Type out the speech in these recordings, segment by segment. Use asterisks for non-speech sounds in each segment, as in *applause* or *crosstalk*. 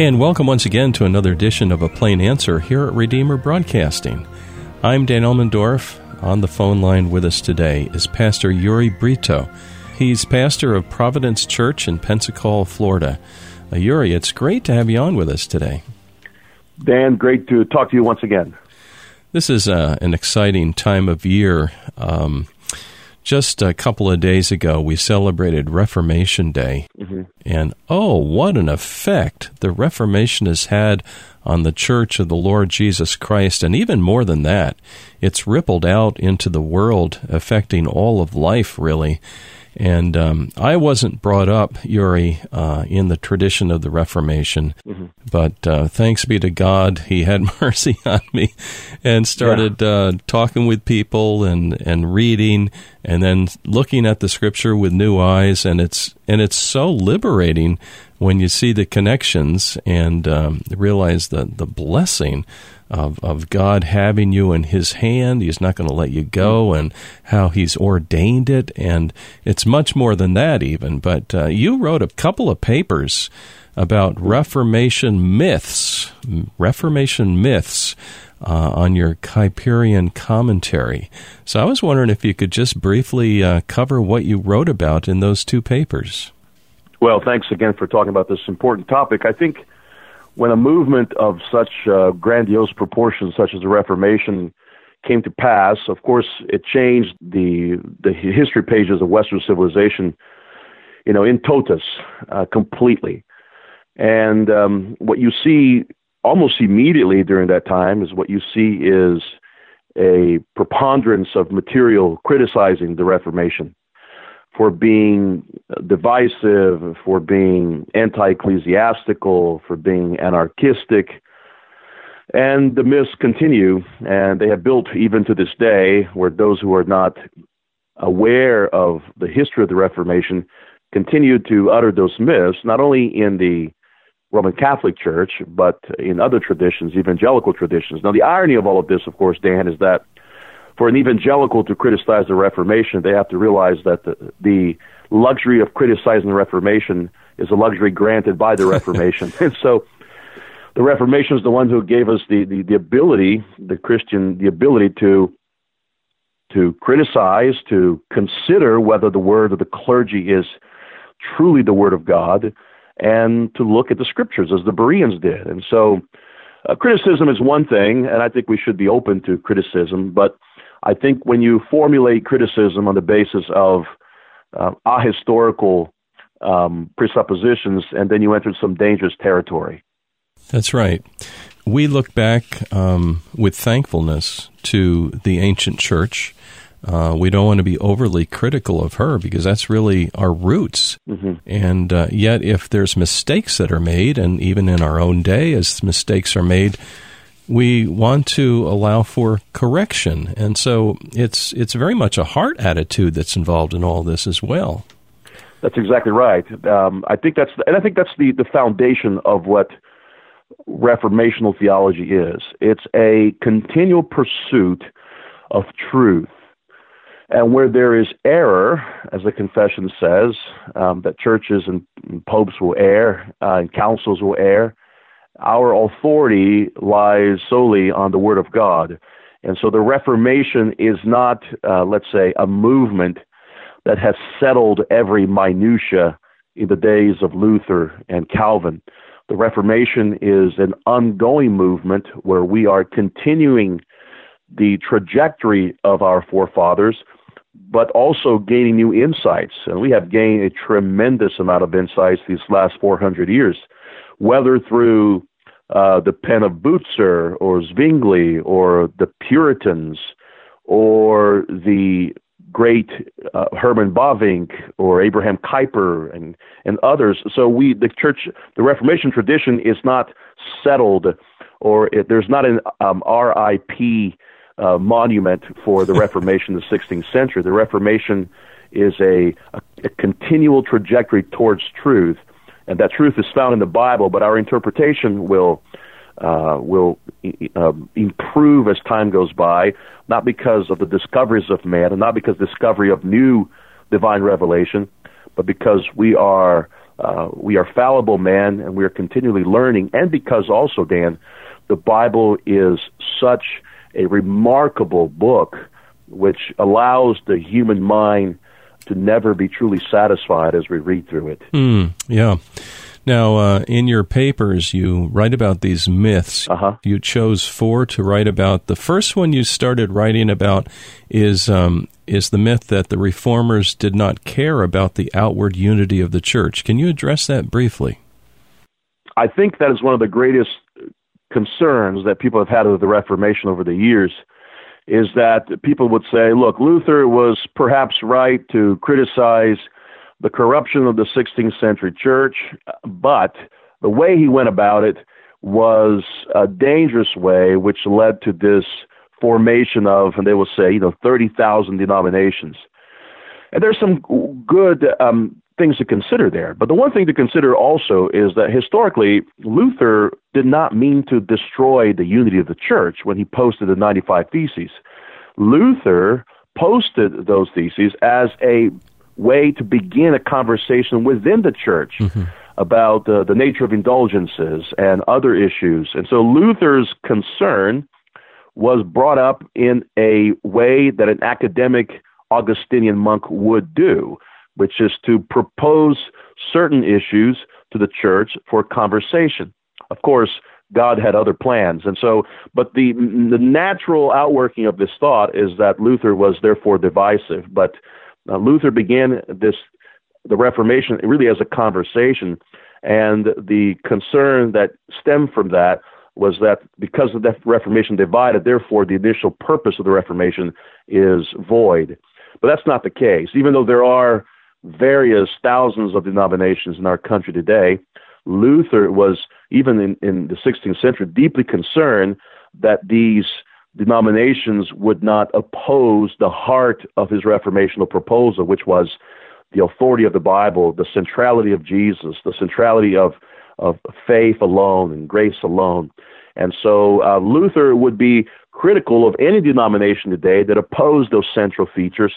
And welcome once again to another edition of A Plain Answer here at Redeemer Broadcasting. I'm Dan Elmendorf. On the phone line with us today is Pastor Uri Brito. He's pastor of Providence Church in Pensacola, Florida. Uh, Uri, it's great to have you on with us today. Dan, great to talk to you once again. This is uh, an exciting time of year. Um, just a couple of days ago, we celebrated Reformation Day. Mm-hmm. And oh, what an effect the Reformation has had on the Church of the Lord Jesus Christ. And even more than that, it's rippled out into the world, affecting all of life, really. And um, I wasn't brought up, Uri, uh, in the tradition of the Reformation, mm-hmm. but uh, thanks be to God, He had *laughs* mercy on me and started yeah. uh, talking with people and, and reading and then looking at the Scripture with new eyes. And it's and it's so liberating when you see the connections and um, realize the the blessing of, of God having you in His hand. He's not going to let you go, and how He's ordained it. And it's much more than that, even. But uh, you wrote a couple of papers about Reformation myths, Reformation myths. Uh, on your Kuyperian commentary. So I was wondering if you could just briefly uh, cover what you wrote about in those two papers. Well, thanks again for talking about this important topic. I think when a movement of such uh, grandiose proportions, such as the Reformation, came to pass, of course, it changed the the history pages of Western civilization, you know, in totus, uh, completely. And um, what you see almost immediately during that time is what you see is a preponderance of material criticizing the Reformation for being divisive, for being anti ecclesiastical, for being anarchistic. And the myths continue, and they have built even to this day, where those who are not aware of the history of the Reformation continue to utter those myths, not only in the Roman Catholic Church, but in other traditions, evangelical traditions. Now, the irony of all of this, of course, Dan, is that for an evangelical to criticize the Reformation, they have to realize that the, the luxury of criticizing the Reformation is a luxury granted by the *laughs* Reformation. and so the Reformation is the one who gave us the, the, the ability, the Christian, the ability to to criticize, to consider whether the word of the clergy is truly the word of God, and to look at the scriptures as the Bereans did. And so uh, criticism is one thing, and I think we should be open to criticism, but I think when you formulate criticism on the basis of uh, ahistorical um, presuppositions, and then you enter some dangerous territory. That's right. We look back um, with thankfulness to the ancient church. Uh, we don't want to be overly critical of her because that's really our roots. Mm-hmm. And uh, yet, if there's mistakes that are made, and even in our own day, as mistakes are made, we want to allow for correction. And so it's it's very much a heart attitude that's involved in all this as well. That's exactly right. Um, I think that's and I think that's the the foundation of what reformational theology is. It's a continual pursuit of truth. And where there is error, as the confession says, um, that churches and, popes will err uh, and councils will err, our authority lies solely on the Word of God. And so the Reformation is not, uh, let's say, a movement that has settled every minutia in the days of Luther and Calvin. The Reformation is an ongoing movement where we are continuing the trajectory of our forefathers, but also gaining new insights. And we have gained a tremendous amount of insights these last 400 years, whether through uh, the pen of Bucer or Zwingli or the Puritans or the great uh, Herman Bavinck or Abraham Kuyper and, and others. So we, the church, the Reformation tradition is not settled or it, there's not an um, RIP uh, monument for the *laughs* Reformation in the 16th century. The Reformation is a, a, a continual trajectory towards truth and that truth is found in the Bible, but our interpretation will uh, will uh, improve as time goes by, not because of the discoveries of man, and not because discovery of new divine revelation, but because we are uh, we are fallible man and we are continually learning, and because also, Dan, the Bible is such a remarkable book which allows the human mind to never be truly satisfied as we read through it. Mm, yeah. Now, uh, in your papers, you write about these myths. Uh-huh. You chose four to write about. The first one you started writing about is um, is the myth that the reformers did not care about the outward unity of the church. Can you address that briefly? I think that is one of the greatest concerns that people have had with the Reformation over the years. Is that people would say, look, Luther was perhaps right to criticize the corruption of the 16th century church, but the way he went about it was a dangerous way, which led to this formation of, and they will say, you know, 30,000 denominations. And there's some good um, things to consider there. But the one thing to consider also is that historically, Luther did not mean to destroy the unity of the church when he posted the 95 Theses. Luther posted those theses as a way to begin a conversation within the church mm-hmm. about uh, the nature of indulgences and other issues. And so Luther's concern was brought up in a way that an academic Augustinian monk would do, which is to propose certain issues to the church for conversation. Of course, God had other plans. And so, but the, the natural outworking of this thought is that Luther was therefore divisive. But uh, Luther began this the Reformation really as a conversation, and the concern that stemmed from that was that because the Reformation divided, therefore the initial purpose of the Reformation is void. But that's not the case. Even though there are various thousands of denominations in our country today, Luther was, even in, in the 16th century, deeply concerned that these denominations would not oppose the heart of his reformational proposal, which was the authority of the Bible, the centrality of Jesus, the centrality of, of faith alone and grace alone. And so uh, Luther would be critical of any denomination today that opposed those central features,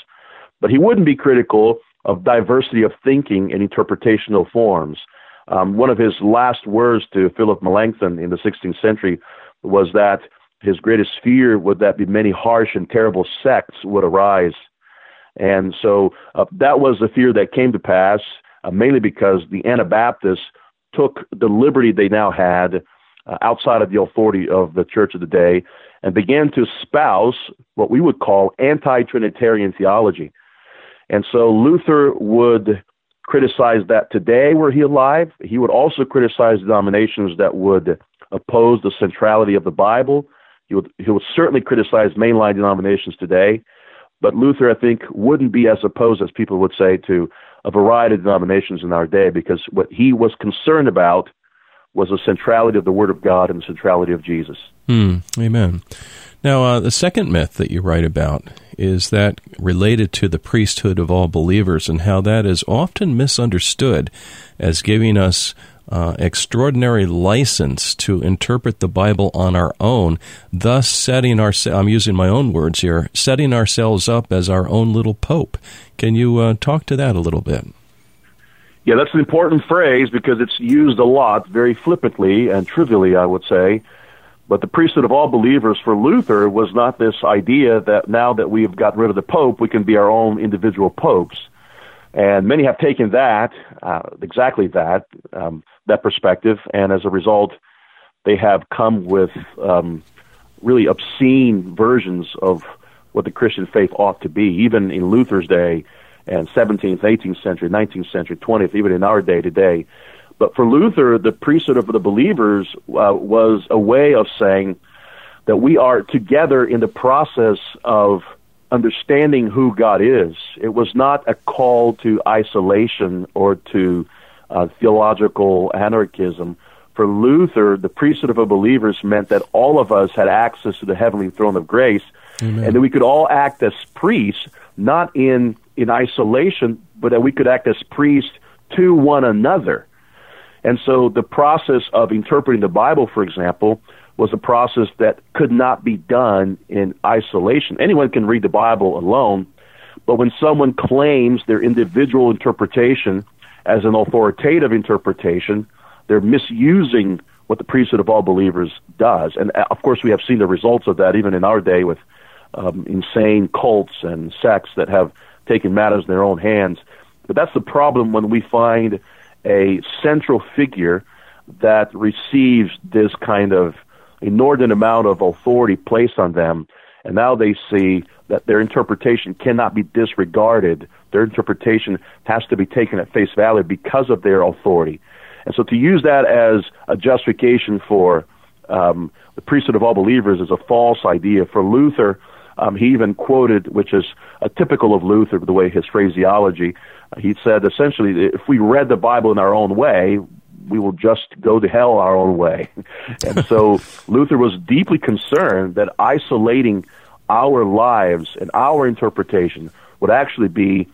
but he wouldn't be critical of diversity of thinking and interpretational forms. Um, one of his last words to Philip Melanchthon in the 16th century was that his greatest fear would that be many harsh and terrible sects would arise. And so uh, that was the fear that came to pass, uh, mainly because the Anabaptists took the liberty they now had uh, outside of the authority of the church of the day and began to espouse what we would call anti Trinitarian theology. And so Luther would criticize that today were he alive. He would also criticize denominations that would oppose the centrality of the Bible he would, he would certainly criticize mainline denominations today, but Luther, I think, wouldn't be as opposed as people would say to a variety of denominations in our day because what he was concerned about was the centrality of the Word of God and the centrality of Jesus. Hmm. amen. Now, uh, the second myth that you write about is that related to the priesthood of all believers and how that is often misunderstood as giving us uh, extraordinary license to interpret the Bible on our own, thus setting our I'm using my own words here, setting ourselves up as our own little pope. Can you uh, talk to that a little bit? Yeah, that's an important phrase because it's used a lot, very flippantly and trivially, I would say. But the priesthood of all believers for Luther was not this idea that now that we've gotten rid of the pope, we can be our own individual popes. And many have taken that, uh, exactly that, um, that perspective, and as a result, they have come with um, really obscene versions of what the Christian faith ought to be, even in Luther's day, and 17th, 18th century, 19th century, 20th, even in our day today. But for Luther, the priesthood of the believers uh, was a way of saying that we are together in the process of understanding who God is. It was not a call to isolation or to uh, theological anarchism. For Luther, the priesthood of believers meant that all of us had access to the heavenly throne of grace, Amen. and that we could all act as priests, not in in isolation, but that we could act as priests to one another. And so, the process of interpreting the Bible, for example, was a process that could not be done in isolation. Anyone can read the Bible alone, but when someone claims their individual interpretation as an authoritative interpretation, they're misusing what the priesthood of all believers does. And uh, of course, we have seen the results of that even in our day with um, insane cults and sects that have taken matters in their own hands. But that's the problem when we find a central figure that receives this kind of inordinate amount of authority placed on them, and now they see that their interpretation cannot be disregarded. Their interpretation has to be taken at face value because of their authority. And so to use that as a justification for um, the priesthood of all believers is a false idea. For Luther, um, he even quoted, which is a typical of Luther, the way his phraseology. Uh, he said essentially, if we read the Bible in our own way, we will just go to hell our own way. *laughs* and so *laughs* Luther was deeply concerned that isolating our lives and our interpretation would actually be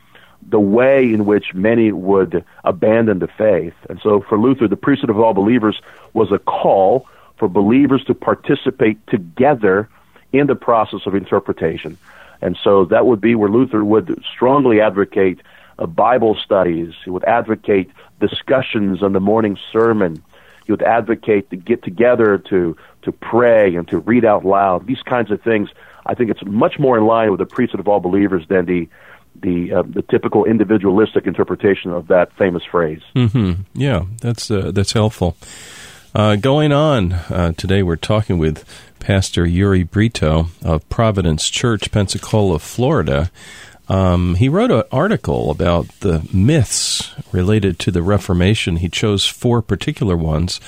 the way in which many would abandon the faith. And so for Luther, the priesthood of all believers was a call for believers to participate together in the process of interpretation. And so that would be where Luther would strongly advocate uh, Bible studies. He would advocate discussions on the morning sermon. He would advocate to get together to to pray and to read out loud. These kinds of things. I think it's much more in line with the priesthood of all believers than the the uh, the typical individualistic interpretation of that famous phrase. Mm-hmm. Yeah, that's uh, that's helpful. Uh, going on uh, today, we're talking with Pastor Uri Brito of Providence Church, Pensacola, Florida. Um, he wrote an article about the myths related to the Reformation. He chose four particular ones.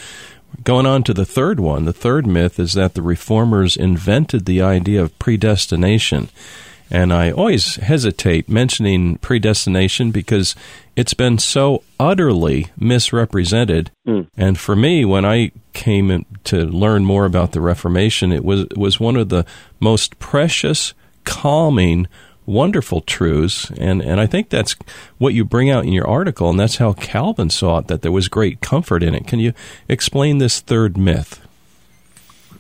Going on to the third one, the third myth is that the reformers invented the idea of predestination. And I always hesitate mentioning predestination because it's been so utterly misrepresented. Mm. And for me, when I came to learn more about the Reformation, it was, it was one of the most precious, calming, wonderful truths. And, and I think that's what you bring out in your article, and that's how Calvin saw it, that there was great comfort in it. Can you explain this third myth?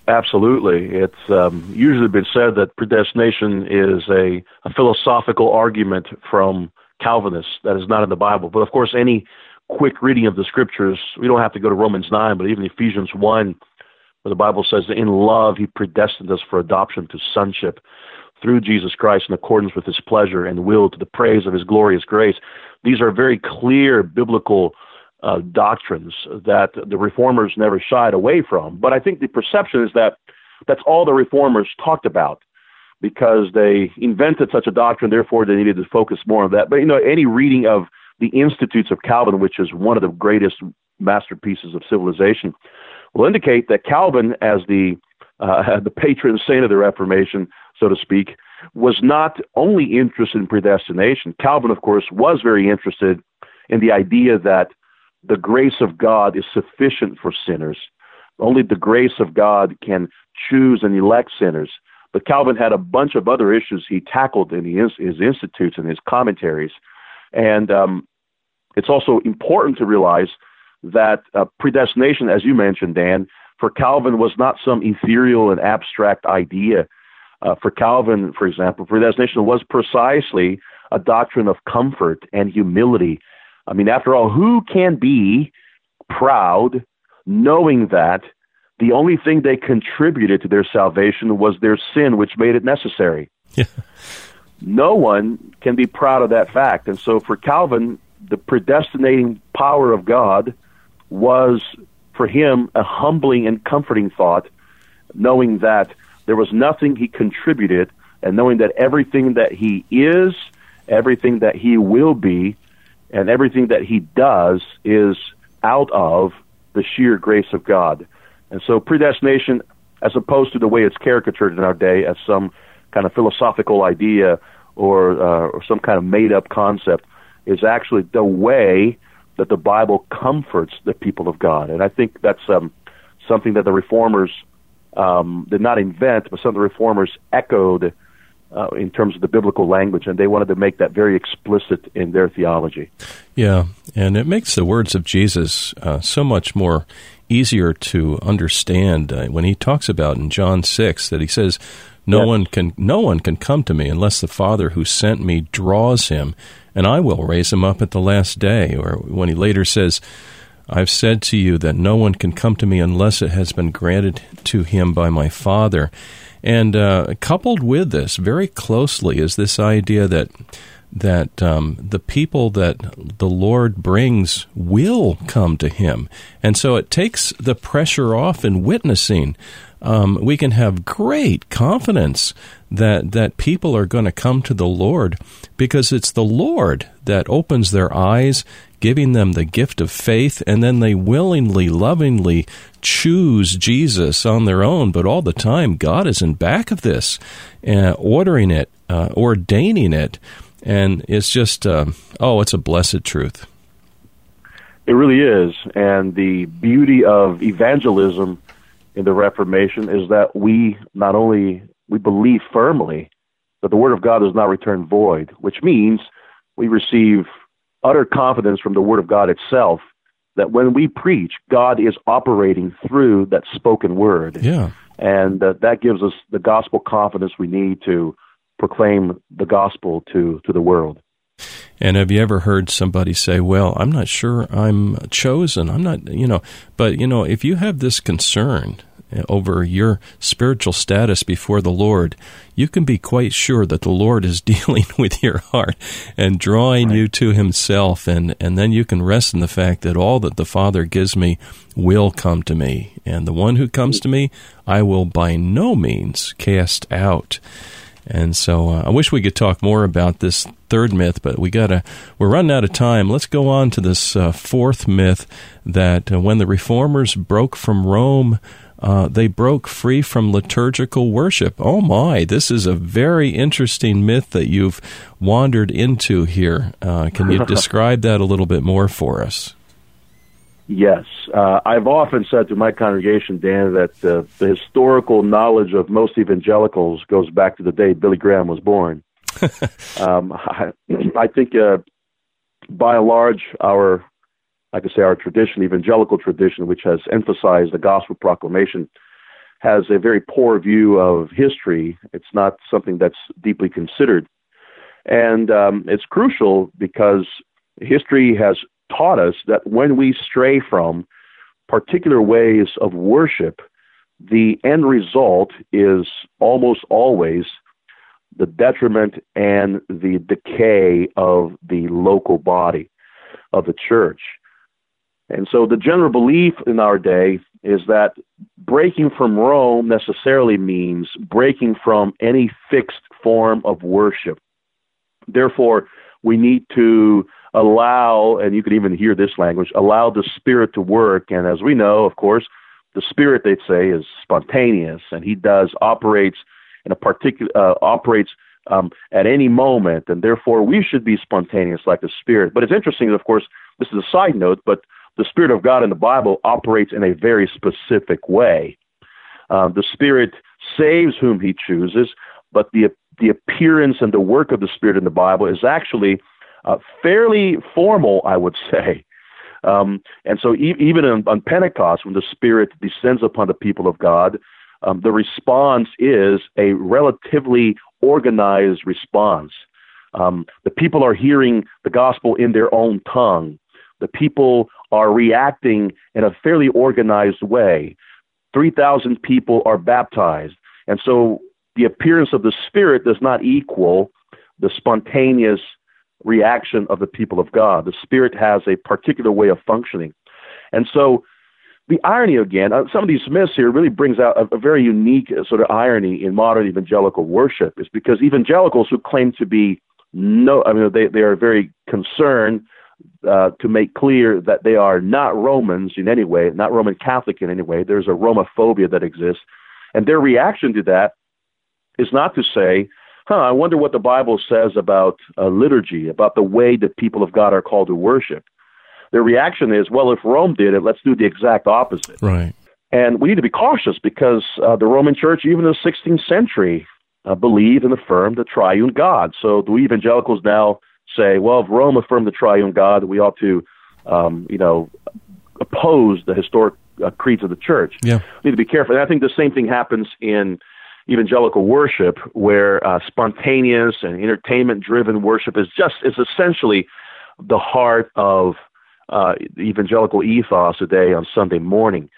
Absolutely. It's um, usually been said that predestination is a, a, philosophical argument from Calvinists that is not in the Bible. But of course, any quick reading of the scriptures, we don't have to go to Romans 9, but even Ephesians 1, where the Bible says that in love he predestined us for adoption to sonship through Jesus Christ in accordance with his pleasure and will to the praise of his glorious grace. These are very clear biblical uh, doctrines that the reformers never shied away from. But I think the perception is that that's all the reformers talked about because they invented such a doctrine, therefore they needed to focus more on that. But you know, any reading of the Institutes of Calvin, which is one of the greatest masterpieces of civilization, will indicate that Calvin, as the uh, *laughs* the patron saint of the Reformation, so to speak, was not only interested in predestination. Calvin, of course, was very interested in the idea that the grace of God is sufficient for sinners. Only the grace of God can choose and elect sinners. But Calvin had a bunch of other issues he tackled in his, his institutes and his commentaries. And um, it's also important to realize that uh, predestination, as you mentioned, Dan, for Calvin was not some ethereal and abstract idea. Uh, for Calvin, for example, predestination was precisely a doctrine of comfort and humility I mean, after all, who can be proud knowing that the only thing they contributed to their salvation was their sin, which made it necessary? Yeah. No one can be proud of that fact. And so for Calvin, the predestinating power of God was for him a humbling and comforting thought, knowing that there was nothing he contributed and knowing that everything that he is, everything that he will be, and everything that he does is out of the sheer grace of God. And so predestination, as opposed to the way it's caricatured in our day as some kind of philosophical idea or, uh, or some kind of made up concept, is actually the way that the Bible comforts the people of God. And I think that's um, something that the reformers um, did not invent, but some of the reformers echoed uh, in terms of the biblical language, and they wanted to make that very explicit in their theology. Yeah, and it makes the words of Jesus uh, so much more easier to understand uh, when he talks about in John 6 that he says, no yes. one can no one can come to me unless the Father who sent me draws him, and I will raise him up at the last day. Or when he later says, I've said to you that no one can come to me unless it has been granted to him by my Father. And uh, coupled with this, very closely, is this idea that that um, the people that the Lord brings will come to Him, and so it takes the pressure off in witnessing. Um, we can have great confidence that that people are going to come to the Lord because it's the Lord that opens their eyes giving them the gift of faith, and then they willingly, lovingly choose Jesus on their own. But all the time, God is in back of this, uh, ordering it, uh, ordaining it, and it's just, uh, oh, it's a blessed truth. It really is, and the beauty of evangelism in the Reformation is that we not only we believe firmly that the Word of God does not return void, which means we receive utter confidence from the Word of God itself that when we preach, God is operating through that spoken word. Yeah. And uh, that gives us the gospel confidence we need to proclaim the gospel to, to the world. And have you ever heard somebody say, "Well, I'm not sure I'm chosen. I'm not, you know." But you know, if you have this concern over your spiritual status before the Lord, you can be quite sure that the Lord is *laughs* dealing with your heart and drawing right. you to Himself. And, and then you can rest in the fact that all that the Father gives me will come to me. And the one who comes to me, I will by no means cast out. And so uh, I wish we could talk more about this third myth, but we gotta we're running out of time. Let's go on to this uh, fourth myth that uh, when the reformers broke from Rome, uh, they broke free from liturgical worship. Oh my, this is a very interesting myth that you've wandered into here. Uh, can you *laughs* describe that a little bit more for us? Yes. Uh, I've often said to my congregation, Dan, that uh, the historical knowledge of most evangelicals goes back to the day Billy Graham was born. *laughs* um, I, I think, uh, by and large, our I say, our tradition, evangelical tradition, which has emphasized the gospel proclamation, has a very poor view of history. It's not something that's deeply considered. And um, it's crucial because history has taught us that when we stray from particular ways of worship, the end result is almost always the detriment and the decay of the local body of the church. And so the general belief in our day is that breaking from Rome necessarily means breaking from any fixed form of worship. Therefore, we need to allow, and you can even hear this language, allow the Spirit to work. And as we know, of course, the Spirit, they'd say, is spontaneous, and He does operates in a particular uh, operates um, at any moment, and therefore we should be spontaneous like the Spirit. But it's interesting, of course, this is a side note, but the Spirit of God in the Bible operates in a very specific way. Uh, the Spirit saves whom He chooses, but the the appearance and the work of the Spirit in the Bible is actually uh, fairly formal, I would *laughs* say. Um, and so, e- even on, on, Pentecost, when the Spirit descends upon the people of God, um, the response is a relatively organized response. Um, the people are hearing the gospel in their own tongue. The people are reacting in a fairly organized way. 3,000 people are baptized. And so the appearance of the Spirit does not equal the spontaneous reaction of the people of God. The Spirit has a particular way of functioning. And so the irony again, uh, some of these myths here really brings out a, a very unique uh, sort of irony in modern evangelical worship, is because evangelicals who claim to be no, I mean, they, they are very concerned uh, to make clear that they are not Romans in any way, not Roman Catholic in any way. There's a Romophobia that exists. And their reaction to that is not to say, huh, I wonder what the Bible says about uh, liturgy, about the way that people of God are called to worship. Their reaction is, well, if Rome did it, let's do the exact opposite. Right. And we need to be cautious because uh, the Roman Church, even in the 16th century, uh, believed and affirmed the triune God. So do evangelicals now say, well, if Rome affirmed the triune God, we ought to, um, you know, oppose the historic uh, creeds of the church. Yeah. We need to be careful. And I think the same thing happens in evangelical worship, where uh, spontaneous and entertainment-driven worship is just is essentially the heart of uh, evangelical ethos today on Sunday morning.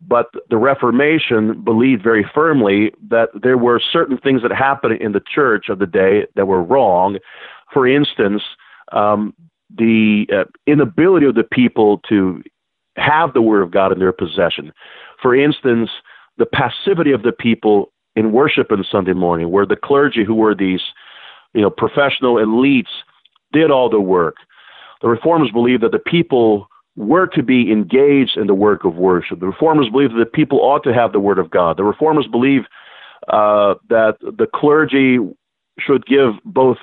But the Reformation believed very firmly that there were certain things that happened in the church of the day that were wrong. For instance, um, the uh, inability of the people to have the Word of God in their possession. For instance, the passivity of the people in worship on Sunday morning, where the clergy, who were these you know, professional elites, did all the work. The reformers believed that the people were to be engaged in the work of worship. The reformers believed that the people ought to have the Word of God. The reformers believed uh, that the clergy should give both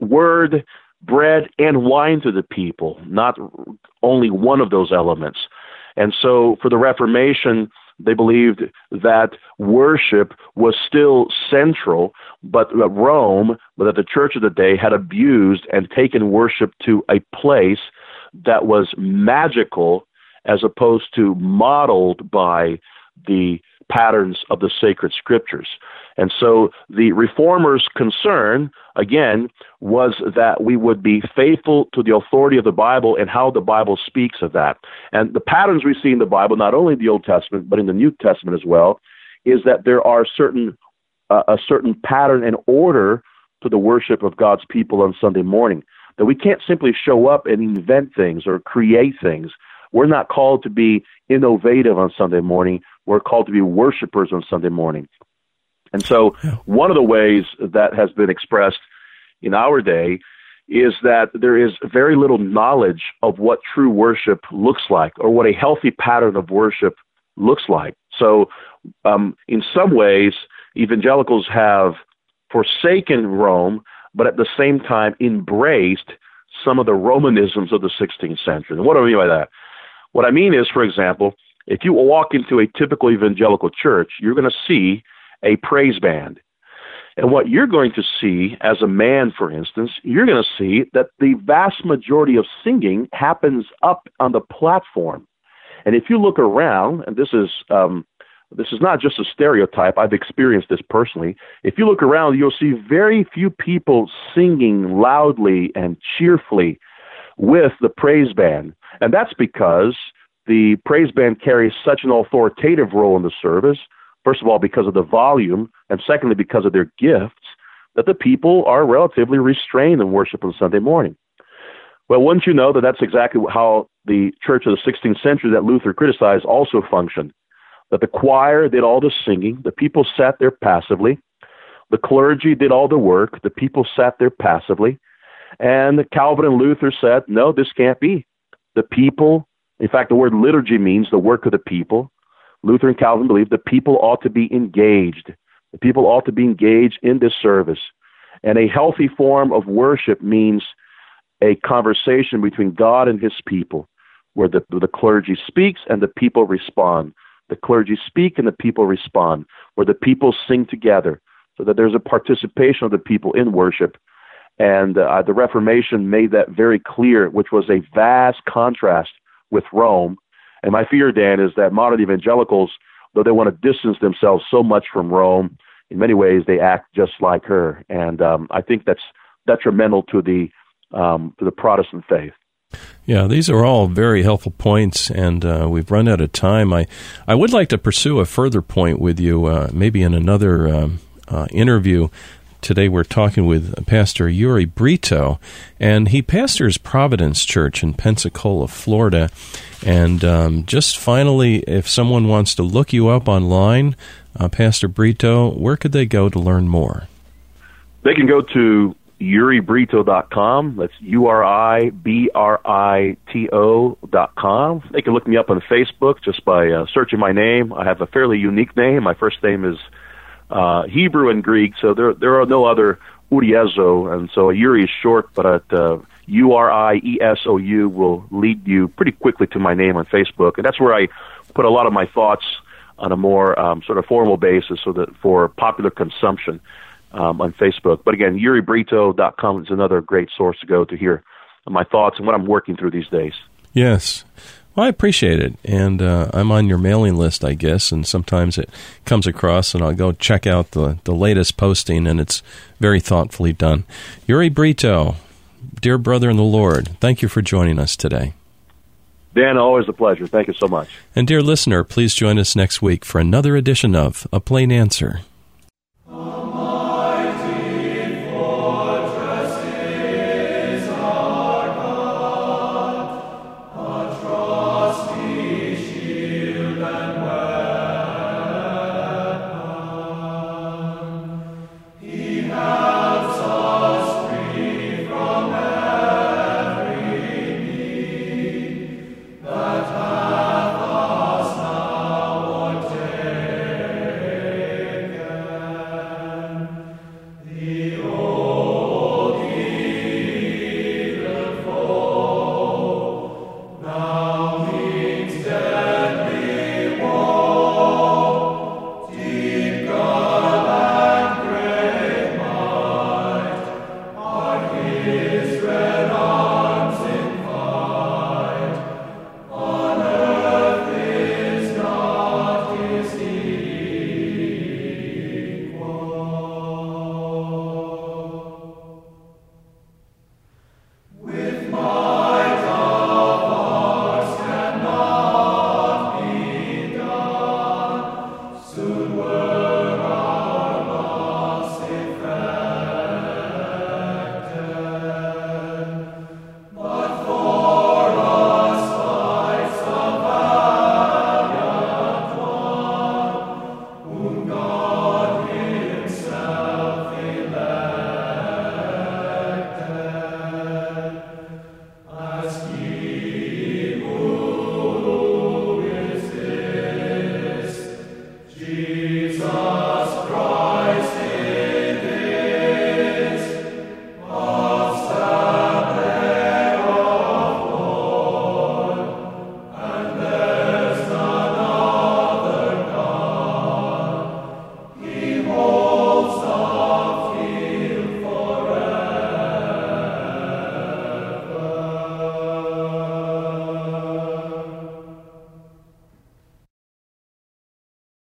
word, bread, and wine to the people, not only one of those elements. And so for the Reformation, they believed that worship was still central, but Rome, but that the church of the day had abused and taken worship to a place that was magical as opposed to modeled by the patterns of the sacred scriptures. And so the reformers' concern, again, was that we would be faithful to the authority of the Bible and how the Bible speaks of that. And the patterns we see in the Bible, not only in the Old Testament, but in the New Testament as well, is that there are certain uh, a certain pattern and order to the worship of God's people on Sunday morning. That we can't simply show up and invent things or create things. We're not called to be innovative on Sunday morning. We're called to be worshipers on Sunday morning. And so, one of the ways that has been expressed in our day is that there is very little knowledge of what true worship looks like or what a healthy pattern of worship looks like. So, um, in some ways, evangelicals have forsaken Rome, but at the same time embraced some of the Romanisms of the 16th century. And what do I mean by that? What I mean is, for example, if you walk into a typical evangelical church, you're going to see a praise band. And what you're going to see as a man, for instance, you're going to see that the vast majority of singing happens up on the platform. And if you look around, and this is um, this is not just a stereotype. I've experienced this personally. If you look around, you'll see very few people singing loudly and cheerfully with the praise band. And that's because the praise band carries such an authoritative role in the service, first of all, because of the volume, and secondly, because of their gifts, that the people are relatively restrained in worship on Sunday morning. Well, wouldn't you know that that's exactly how the church of the 16th century that Luther criticized also functioned? That the choir did all the singing, the people sat there passively, the clergy did all the work, the people sat there passively, and Calvin and Luther said, no, this can't be. The people, in fact, the word liturgy means the work of the people. Luther and Calvin believed the people ought to be engaged. The people ought to be engaged in this service. And a healthy form of worship means a conversation between God and his people, where the, the clergy speaks and the people respond. The clergy speak and the people respond, where the people sing together, so that there's a participation of the people in worship and uh, the Reformation made that very clear, which was a vast contrast with Rome. And my fear, Dan, is that modern evangelicals, though they want to distance themselves so much from Rome, in many ways they act just like her. And um, I think that's detrimental to the um, to the Protestant faith. Yeah, these are all very helpful points, and uh, we've run out of time. I, I would like to pursue a further point with you, uh, maybe in another um, uh, interview. Today we're talking with Pastor Uri Brito, and he pastors Providence Church in Pensacola, Florida. And um, just finally, if someone wants to look you up online, uh, Pastor Brito, where could they go to learn more? They can go to uribrito.com. That's U R I B R I T O.com. They can look me up on Facebook just by uh, searching my name. I have a fairly unique name. My first name is uh, Hebrew and Greek, so there there are no other Uriesou, and so Uri is short, but at uh, U R I E S O U will lead you pretty quickly to my name on Facebook, and that's where I put a lot of my thoughts on a more um, sort of formal basis, so that for popular consumption um, on Facebook. But again, UriBrito.com is another great source to go to hear my thoughts and what I'm working through these days. Yes. I appreciate it, and uh, I'm on your mailing list, I guess. And sometimes it comes across, and I'll go check out the the latest posting, and it's very thoughtfully done. Uri Brito, dear brother in the Lord, thank you for joining us today. Dan, always a pleasure. Thank you so much. And dear listener, please join us next week for another edition of A Plain Answer.